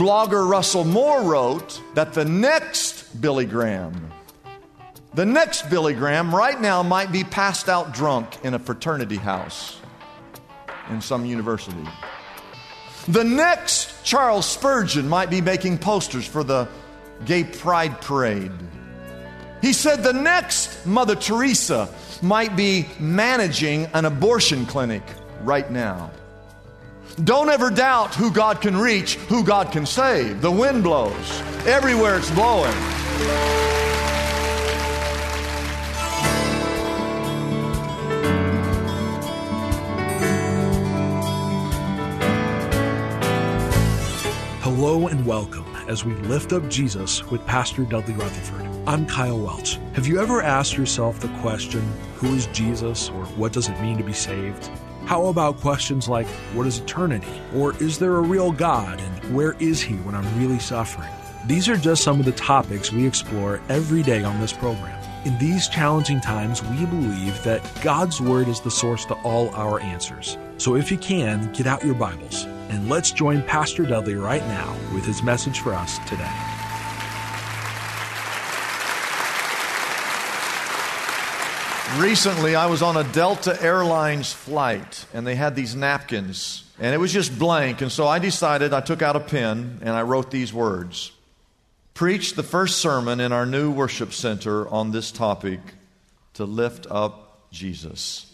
Blogger Russell Moore wrote that the next Billy Graham, the next Billy Graham right now might be passed out drunk in a fraternity house in some university. The next Charles Spurgeon might be making posters for the gay pride parade. He said the next Mother Teresa might be managing an abortion clinic right now. Don't ever doubt who God can reach, who God can save. The wind blows, everywhere it's blowing. Hello and welcome as we lift up Jesus with Pastor Dudley Rutherford. I'm Kyle Welch. Have you ever asked yourself the question, who is Jesus or what does it mean to be saved? How about questions like, what is eternity? Or is there a real God and where is He when I'm really suffering? These are just some of the topics we explore every day on this program. In these challenging times, we believe that God's Word is the source to all our answers. So if you can, get out your Bibles and let's join Pastor Dudley right now with his message for us today. Recently, I was on a Delta Airlines flight and they had these napkins and it was just blank. And so I decided, I took out a pen and I wrote these words Preach the first sermon in our new worship center on this topic to lift up Jesus.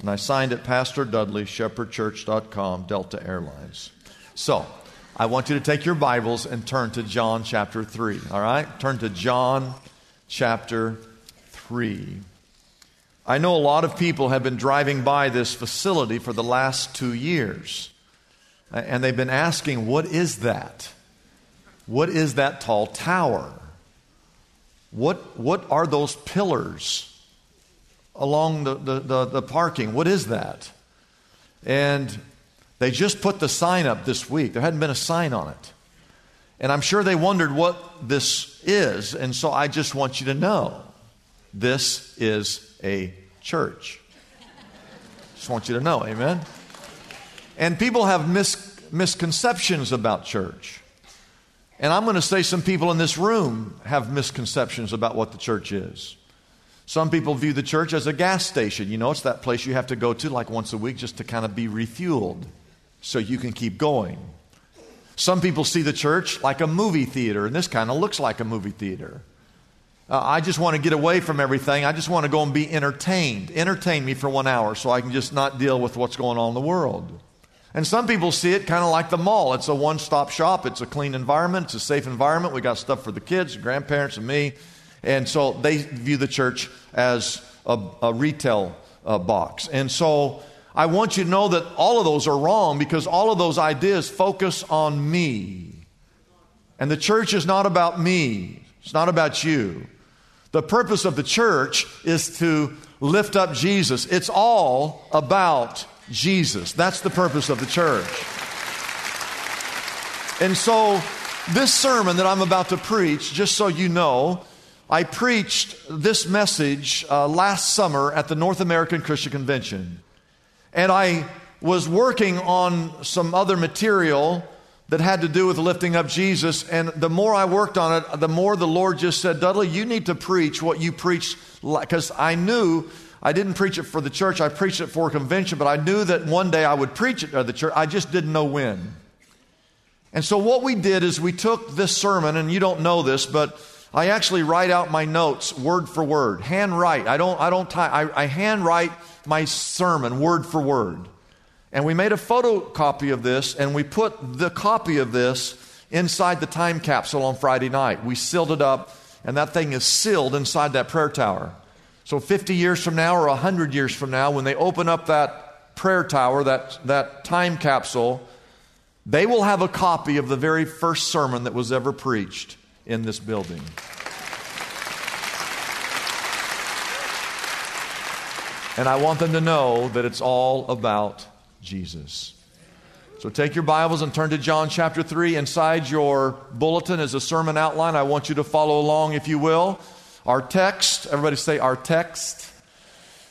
And I signed it Pastor Dudley, shepherdchurch.com, Delta Airlines. So, I want you to take your Bibles and turn to John chapter 3. All right? Turn to John chapter 3. I know a lot of people have been driving by this facility for the last two years. Uh, and they've been asking, what is that? What is that tall tower? What, what are those pillars along the, the, the, the parking? What is that? And they just put the sign up this week. There hadn't been a sign on it. And I'm sure they wondered what this is. And so I just want you to know this is a church. Just want you to know, amen? And people have mis- misconceptions about church. And I'm going to say some people in this room have misconceptions about what the church is. Some people view the church as a gas station. You know, it's that place you have to go to like once a week just to kind of be refueled so you can keep going. Some people see the church like a movie theater, and this kind of looks like a movie theater. Uh, I just want to get away from everything. I just want to go and be entertained. Entertain me for one hour so I can just not deal with what's going on in the world. And some people see it kind of like the mall. It's a one stop shop, it's a clean environment, it's a safe environment. We got stuff for the kids, grandparents, and me. And so they view the church as a, a retail uh, box. And so I want you to know that all of those are wrong because all of those ideas focus on me. And the church is not about me, it's not about you. The purpose of the church is to lift up Jesus. It's all about Jesus. That's the purpose of the church. And so, this sermon that I'm about to preach, just so you know, I preached this message uh, last summer at the North American Christian Convention. And I was working on some other material that had to do with lifting up Jesus. And the more I worked on it, the more the Lord just said, Dudley, you need to preach what you preach. Because I knew I didn't preach it for the church, I preached it for a convention, but I knew that one day I would preach it at the church. I just didn't know when. And so what we did is we took this sermon, and you don't know this, but I actually write out my notes word for word, hand write. I don't, I don't type, I, I hand write my sermon word for word. And we made a photocopy of this and we put the copy of this inside the time capsule on Friday night. We sealed it up and that thing is sealed inside that prayer tower. So 50 years from now or 100 years from now, when they open up that prayer tower, that, that time capsule, they will have a copy of the very first sermon that was ever preached in this building. And I want them to know that it's all about Jesus. So take your Bibles and turn to John chapter 3. Inside your bulletin is a sermon outline. I want you to follow along, if you will. Our text, everybody say our text,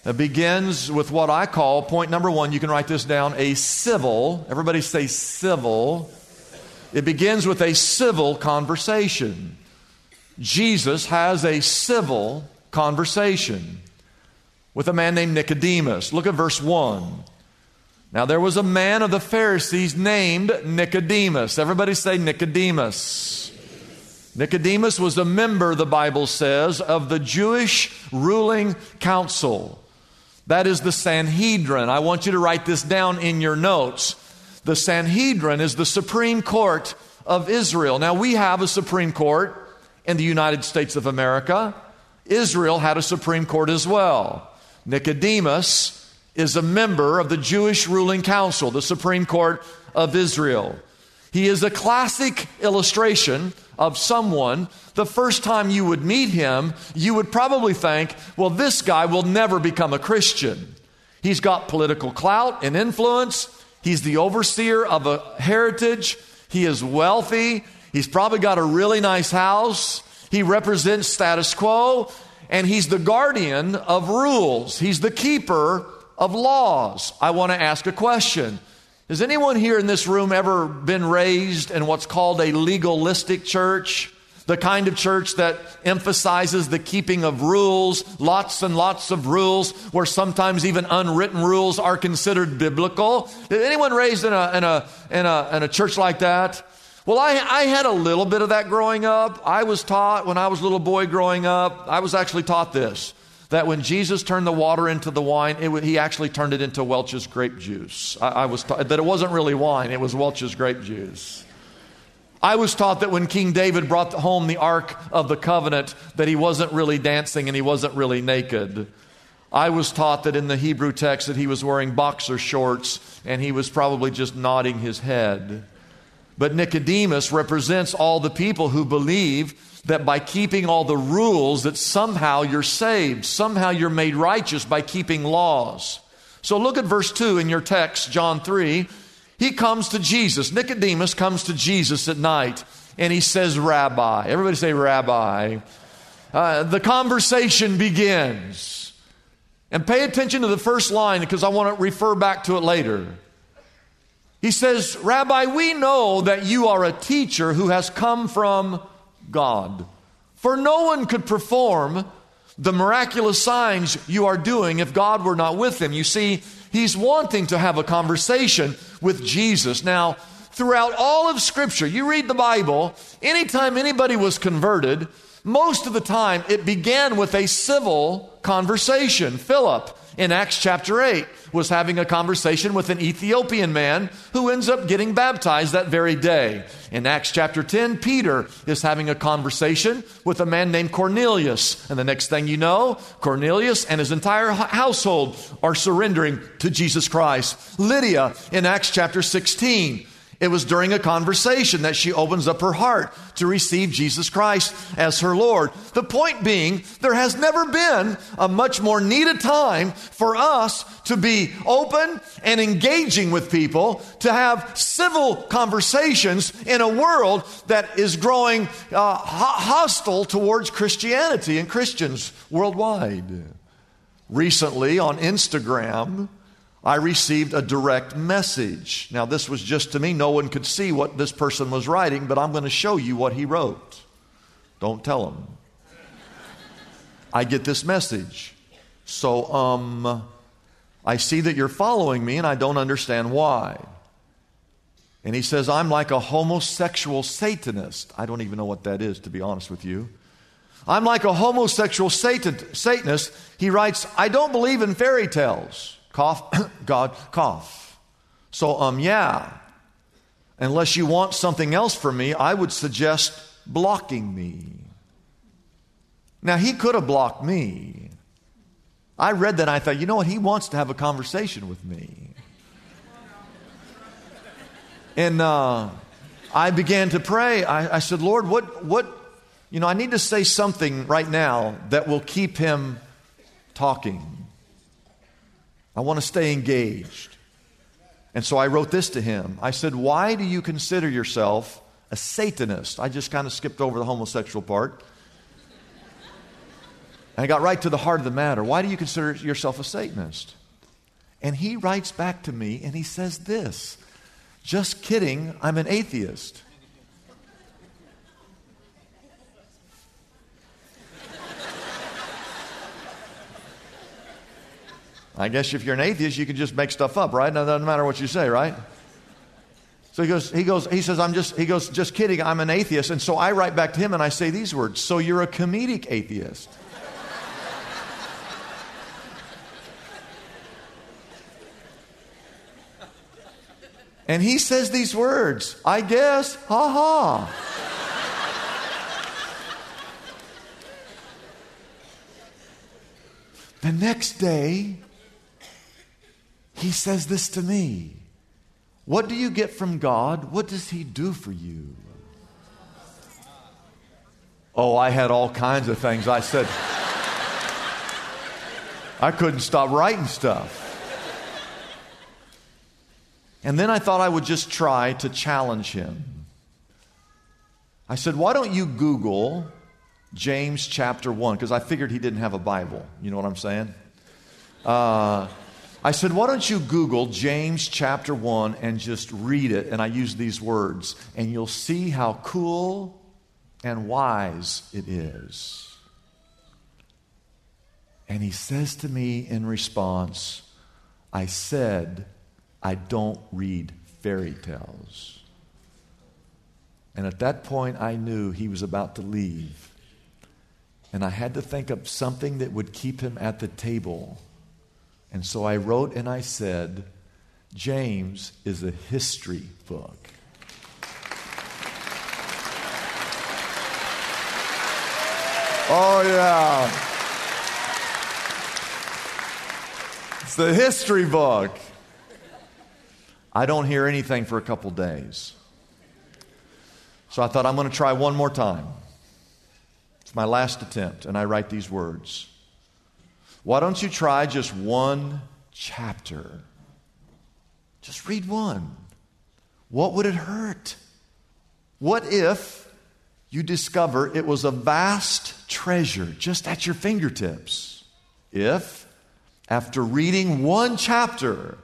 it begins with what I call point number one. You can write this down a civil, everybody say civil. It begins with a civil conversation. Jesus has a civil conversation with a man named Nicodemus. Look at verse 1. Now, there was a man of the Pharisees named Nicodemus. Everybody say Nicodemus. Nicodemus was a member, the Bible says, of the Jewish ruling council. That is the Sanhedrin. I want you to write this down in your notes. The Sanhedrin is the Supreme Court of Israel. Now, we have a Supreme Court in the United States of America. Israel had a Supreme Court as well. Nicodemus is a member of the Jewish ruling council, the Supreme Court of Israel. He is a classic illustration of someone, the first time you would meet him, you would probably think, well, this guy will never become a Christian. He's got political clout and influence. He's the overseer of a heritage. He is wealthy. He's probably got a really nice house. He represents status quo. And he's the guardian of rules. He's the keeper of laws. I want to ask a question. Has anyone here in this room ever been raised in what's called a legalistic church? The kind of church that emphasizes the keeping of rules, lots and lots of rules, where sometimes even unwritten rules are considered biblical. Anyone raised in a, in a, in a, in a church like that? Well, I, I had a little bit of that growing up. I was taught when I was a little boy growing up, I was actually taught this that when Jesus turned the water into the wine, it, he actually turned it into Welch's grape juice. I, I was taught that it wasn't really wine, it was Welch's grape juice. I was taught that when King David brought home the Ark of the Covenant, that he wasn't really dancing and he wasn't really naked. I was taught that in the Hebrew text that he was wearing boxer shorts and he was probably just nodding his head. But Nicodemus represents all the people who believe that by keeping all the rules that somehow you're saved, somehow you're made righteous by keeping laws. So look at verse 2 in your text, John 3. He comes to Jesus. Nicodemus comes to Jesus at night and he says, Rabbi. Everybody say, Rabbi. Uh, the conversation begins. And pay attention to the first line because I want to refer back to it later. He says, Rabbi, we know that you are a teacher who has come from God. For no one could perform the miraculous signs you are doing if God were not with him. You see, he's wanting to have a conversation with Jesus. Now, throughout all of Scripture, you read the Bible, anytime anybody was converted, most of the time it began with a civil conversation. Philip in Acts chapter 8 was having a conversation with an Ethiopian man who ends up getting baptized that very day. In Acts chapter 10, Peter is having a conversation with a man named Cornelius. And the next thing you know, Cornelius and his entire household are surrendering to Jesus Christ. Lydia in Acts chapter 16 it was during a conversation that she opens up her heart to receive Jesus Christ as her Lord. The point being, there has never been a much more needed time for us to be open and engaging with people, to have civil conversations in a world that is growing uh, hostile towards Christianity and Christians worldwide. Recently on Instagram, I received a direct message. Now, this was just to me. No one could see what this person was writing, but I'm going to show you what he wrote. Don't tell him. I get this message. So, um, I see that you're following me and I don't understand why. And he says, I'm like a homosexual Satanist. I don't even know what that is, to be honest with you. I'm like a homosexual Satan, Satanist. He writes, I don't believe in fairy tales. Cough, God, cough. So, um, yeah, unless you want something else from me, I would suggest blocking me. Now, he could have blocked me. I read that and I thought, you know what? He wants to have a conversation with me. And uh, I began to pray. I, I said, Lord, what, what, you know, I need to say something right now that will keep him talking. I want to stay engaged. And so I wrote this to him. I said, Why do you consider yourself a Satanist? I just kind of skipped over the homosexual part. And I got right to the heart of the matter. Why do you consider yourself a Satanist? And he writes back to me and he says this Just kidding, I'm an atheist. I guess if you're an atheist, you can just make stuff up, right? No, doesn't matter what you say, right? So he goes, he goes, he says, I'm just, he goes, just kidding, I'm an atheist. And so I write back to him and I say these words, so you're a comedic atheist. and he says these words, I guess, ha ha. the next day, he says this to me What do you get from God? What does He do for you? Oh, I had all kinds of things. I said, I couldn't stop writing stuff. And then I thought I would just try to challenge him. I said, Why don't you Google James chapter 1? Because I figured he didn't have a Bible. You know what I'm saying? Uh, I said, why don't you Google James chapter 1 and just read it? And I use these words, and you'll see how cool and wise it is. And he says to me in response, I said, I don't read fairy tales. And at that point, I knew he was about to leave. And I had to think of something that would keep him at the table. And so I wrote and I said, James is a history book. Oh, yeah. It's the history book. I don't hear anything for a couple days. So I thought, I'm going to try one more time. It's my last attempt. And I write these words why don't you try just one chapter? Just read one. What would it hurt? What if you discover it was a vast treasure just at your fingertips? If, after reading one chapter,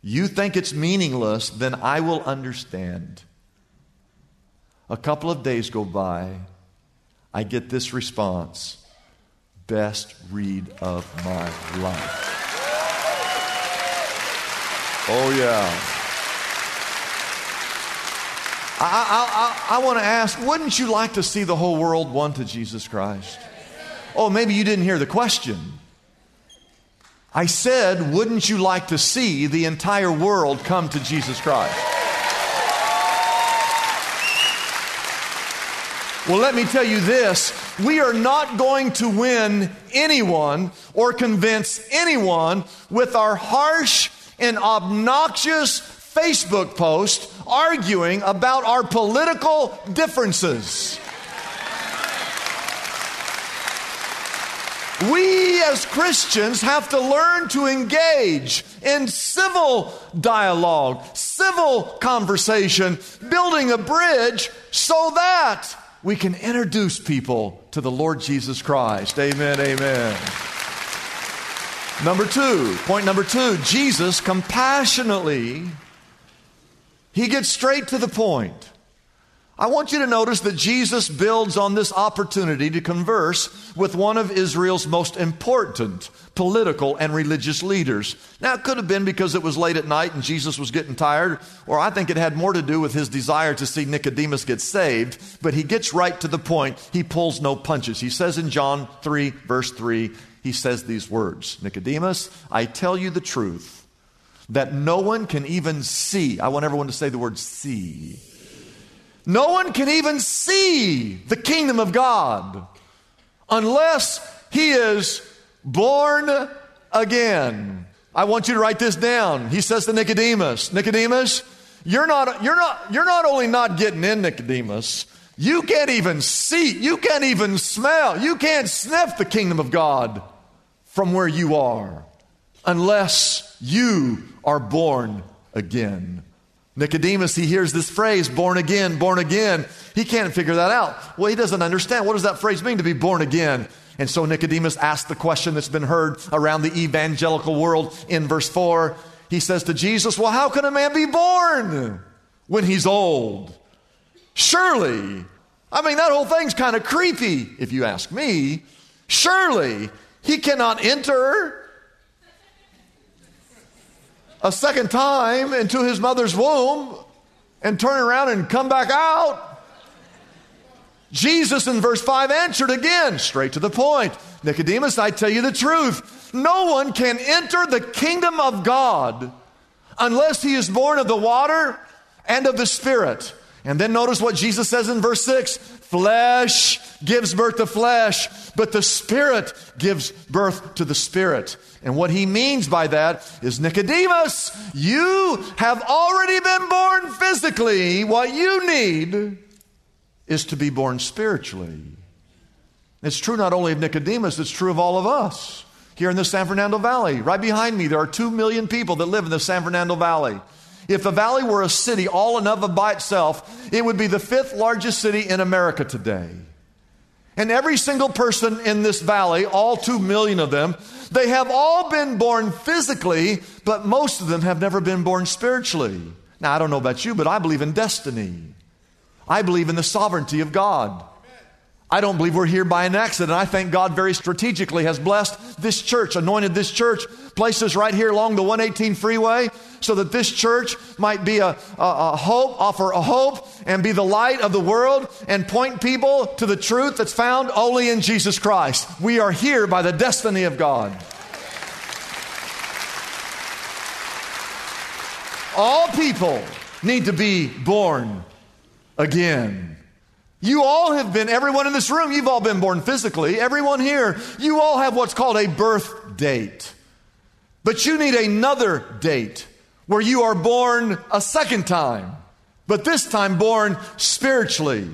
you think it's meaningless, then I will understand. A couple of days go by, I get this response best read of my life. Oh, yeah. I, I, I, I want to ask wouldn't you like to see the whole world won to Jesus Christ? Oh, maybe you didn't hear the question. I said, wouldn't you like to see the entire world come to Jesus Christ? Well, let me tell you this we are not going to win anyone or convince anyone with our harsh and obnoxious Facebook post arguing about our political differences. We as Christians have to learn to engage in civil dialogue, civil conversation, building a bridge so that we can introduce people to the Lord Jesus Christ. Amen, amen. Number two, point number two, Jesus compassionately, he gets straight to the point. I want you to notice that Jesus builds on this opportunity to converse with one of Israel's most important political and religious leaders. Now, it could have been because it was late at night and Jesus was getting tired, or I think it had more to do with his desire to see Nicodemus get saved, but he gets right to the point. He pulls no punches. He says in John 3, verse 3, he says these words Nicodemus, I tell you the truth, that no one can even see. I want everyone to say the word see no one can even see the kingdom of God unless he is born again. I want you to write this down. He says to Nicodemus, Nicodemus, you're not, you're not, you're not only not getting in, Nicodemus, you can't even see, you can't even smell, you can't sniff the kingdom of God from where you are unless you are born again. Nicodemus, he hears this phrase, born again, born again. He can't figure that out. Well, he doesn't understand. What does that phrase mean to be born again? And so Nicodemus asks the question that's been heard around the evangelical world in verse 4. He says to Jesus, Well, how can a man be born when he's old? Surely, I mean, that whole thing's kind of creepy, if you ask me. Surely, he cannot enter a second time into his mother's womb and turn around and come back out. Jesus in verse 5 answered again, straight to the point Nicodemus, I tell you the truth. No one can enter the kingdom of God unless he is born of the water and of the Spirit. And then notice what Jesus says in verse 6 flesh gives birth to flesh, but the Spirit gives birth to the Spirit. And what he means by that is Nicodemus, you have already been born physically. What you need is to be born spiritually. It's true not only of Nicodemus, it's true of all of us here in the San Fernando Valley. Right behind me, there are two million people that live in the San Fernando Valley. If the valley were a city all and of by itself, it would be the fifth largest city in America today. And every single person in this valley, all two million of them, they have all been born physically, but most of them have never been born spiritually. Now, I don't know about you, but I believe in destiny. I believe in the sovereignty of God. I don't believe we're here by an accident. I think God very strategically has blessed this church, anointed this church, placed us right here along the 118 freeway so that this church might be a, a, a, hope, offer a hope, and be the light of the world and point people to the truth that's found only in Jesus Christ. We are here by the destiny of God. All people need to be born again. You all have been, everyone in this room, you've all been born physically. Everyone here, you all have what's called a birth date. But you need another date where you are born a second time, but this time born spiritually.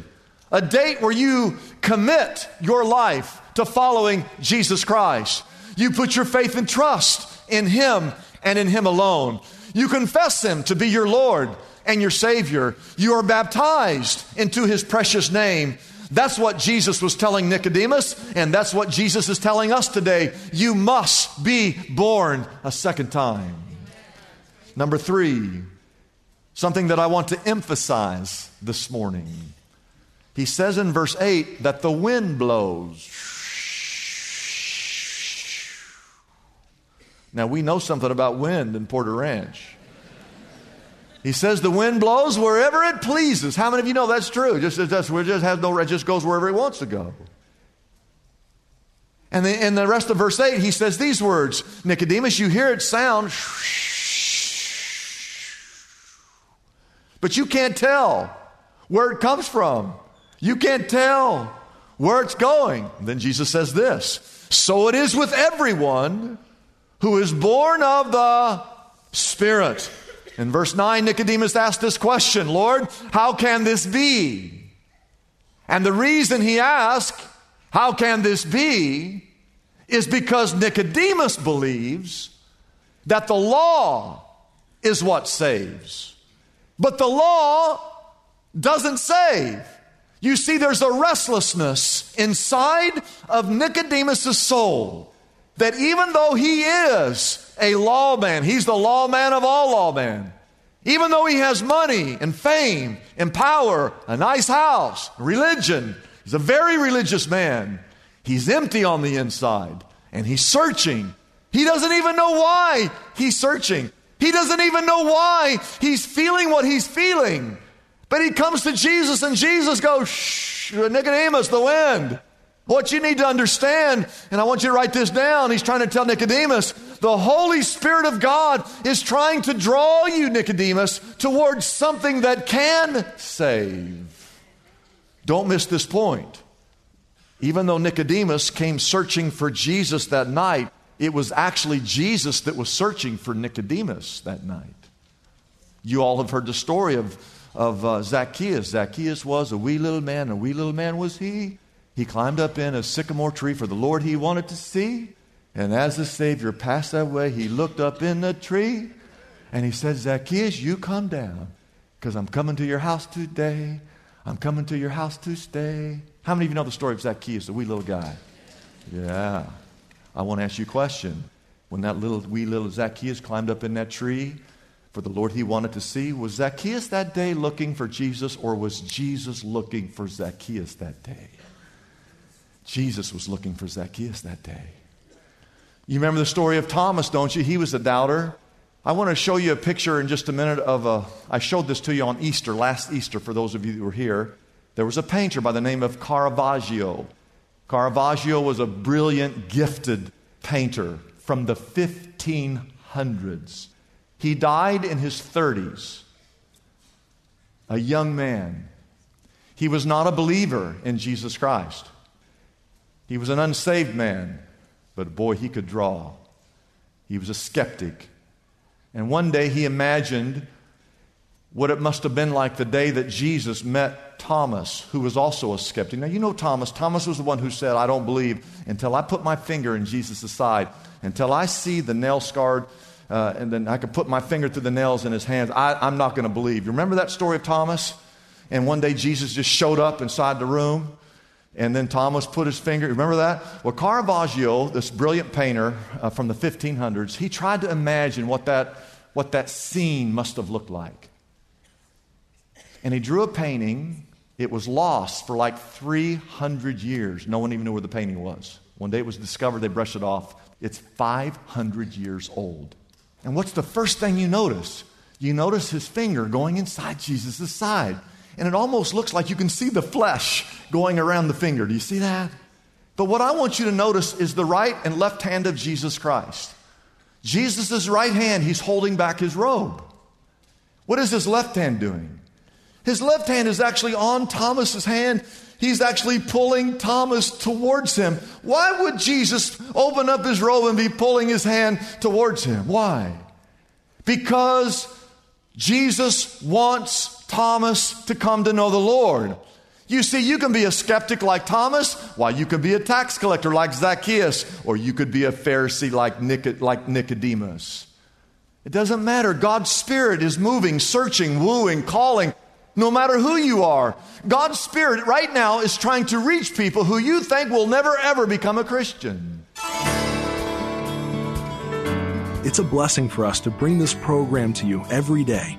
A date where you commit your life to following Jesus Christ. You put your faith and trust in Him and in Him alone. You confess Him to be your Lord and your Savior. You are baptized into His precious name. That's what Jesus was telling Nicodemus, and that's what Jesus is telling us today. You must be born a second time. Number three, something that I want to emphasize this morning. He says in verse 8 that the wind blows. Now, we know something about wind in Porter Ranch. He says the wind blows wherever it pleases. How many of you know that's true? Just, just, just has no, it just goes wherever it wants to go. And in the rest of verse 8, he says these words Nicodemus, you hear it sound, but you can't tell where it comes from. You can't tell where it's going. And then Jesus says this So it is with everyone who is born of the Spirit. In verse 9, Nicodemus asked this question Lord, how can this be? And the reason he asked, How can this be? is because Nicodemus believes that the law is what saves. But the law doesn't save. You see, there's a restlessness inside of Nicodemus' soul that even though he is a lawman, he's the lawman of all lawmen. Even though he has money and fame and power, a nice house, religion, he's a very religious man. He's empty on the inside and he's searching. He doesn't even know why he's searching. He doesn't even know why he's feeling what he's feeling. But he comes to Jesus and Jesus goes, Shh, Nicodemus, the wind. What you need to understand, and I want you to write this down, he's trying to tell Nicodemus, the Holy Spirit of God is trying to draw you, Nicodemus, towards something that can save. Don't miss this point. Even though Nicodemus came searching for Jesus that night, it was actually Jesus that was searching for Nicodemus that night. You all have heard the story of, of uh, Zacchaeus. Zacchaeus was a wee little man, a wee little man was he. He climbed up in a sycamore tree for the Lord he wanted to see. And as the Savior passed that way, he looked up in the tree and he said, Zacchaeus, you come down because I'm coming to your house today. I'm coming to your house to stay. How many of you know the story of Zacchaeus, the wee little guy? Yeah. I want to ask you a question. When that little wee little Zacchaeus climbed up in that tree for the Lord he wanted to see, was Zacchaeus that day looking for Jesus or was Jesus looking for Zacchaeus that day? Jesus was looking for Zacchaeus that day. You remember the story of Thomas, don't you? He was a doubter. I want to show you a picture in just a minute of a. I showed this to you on Easter, last Easter, for those of you who were here. There was a painter by the name of Caravaggio. Caravaggio was a brilliant, gifted painter from the 1500s. He died in his 30s, a young man. He was not a believer in Jesus Christ. He was an unsaved man, but boy, he could draw. He was a skeptic. And one day he imagined what it must have been like the day that Jesus met Thomas, who was also a skeptic. Now, you know Thomas. Thomas was the one who said, I don't believe until I put my finger in Jesus' side, until I see the nail scarred, uh, and then I can put my finger through the nails in his hands. I, I'm not going to believe. You remember that story of Thomas? And one day Jesus just showed up inside the room and then Thomas put his finger, remember that? Well, Caravaggio, this brilliant painter uh, from the 1500s, he tried to imagine what that, what that scene must have looked like. And he drew a painting. It was lost for like 300 years. No one even knew where the painting was. One day it was discovered, they brushed it off. It's 500 years old. And what's the first thing you notice? You notice his finger going inside Jesus' side and it almost looks like you can see the flesh going around the finger. Do you see that? But what I want you to notice is the right and left hand of Jesus Christ. Jesus' right hand, he's holding back his robe. What is his left hand doing? His left hand is actually on Thomas's hand. He's actually pulling Thomas towards him. Why would Jesus open up his robe and be pulling his hand towards him? Why? Because Jesus wants Thomas to come to know the Lord. You see, you can be a skeptic like Thomas, while you could be a tax collector like Zacchaeus, or you could be a Pharisee like, like Nicodemus. It doesn't matter. God's Spirit is moving, searching, wooing, calling, no matter who you are. God's Spirit right now is trying to reach people who you think will never ever become a Christian. It's a blessing for us to bring this program to you every day.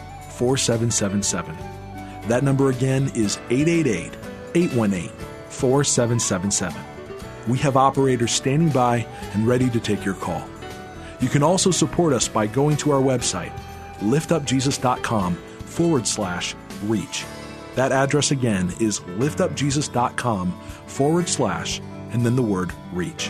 4777. That number again is 888 818 4777. We have operators standing by and ready to take your call. You can also support us by going to our website, liftupjesus.com forward slash reach. That address again is liftupjesus.com forward slash and then the word reach.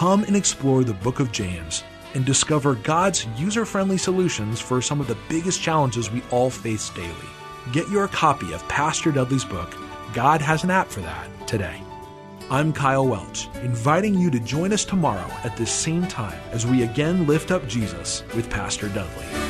Come and explore the book of James and discover God's user friendly solutions for some of the biggest challenges we all face daily. Get your copy of Pastor Dudley's book, God Has an App for That, today. I'm Kyle Welch, inviting you to join us tomorrow at this same time as we again lift up Jesus with Pastor Dudley.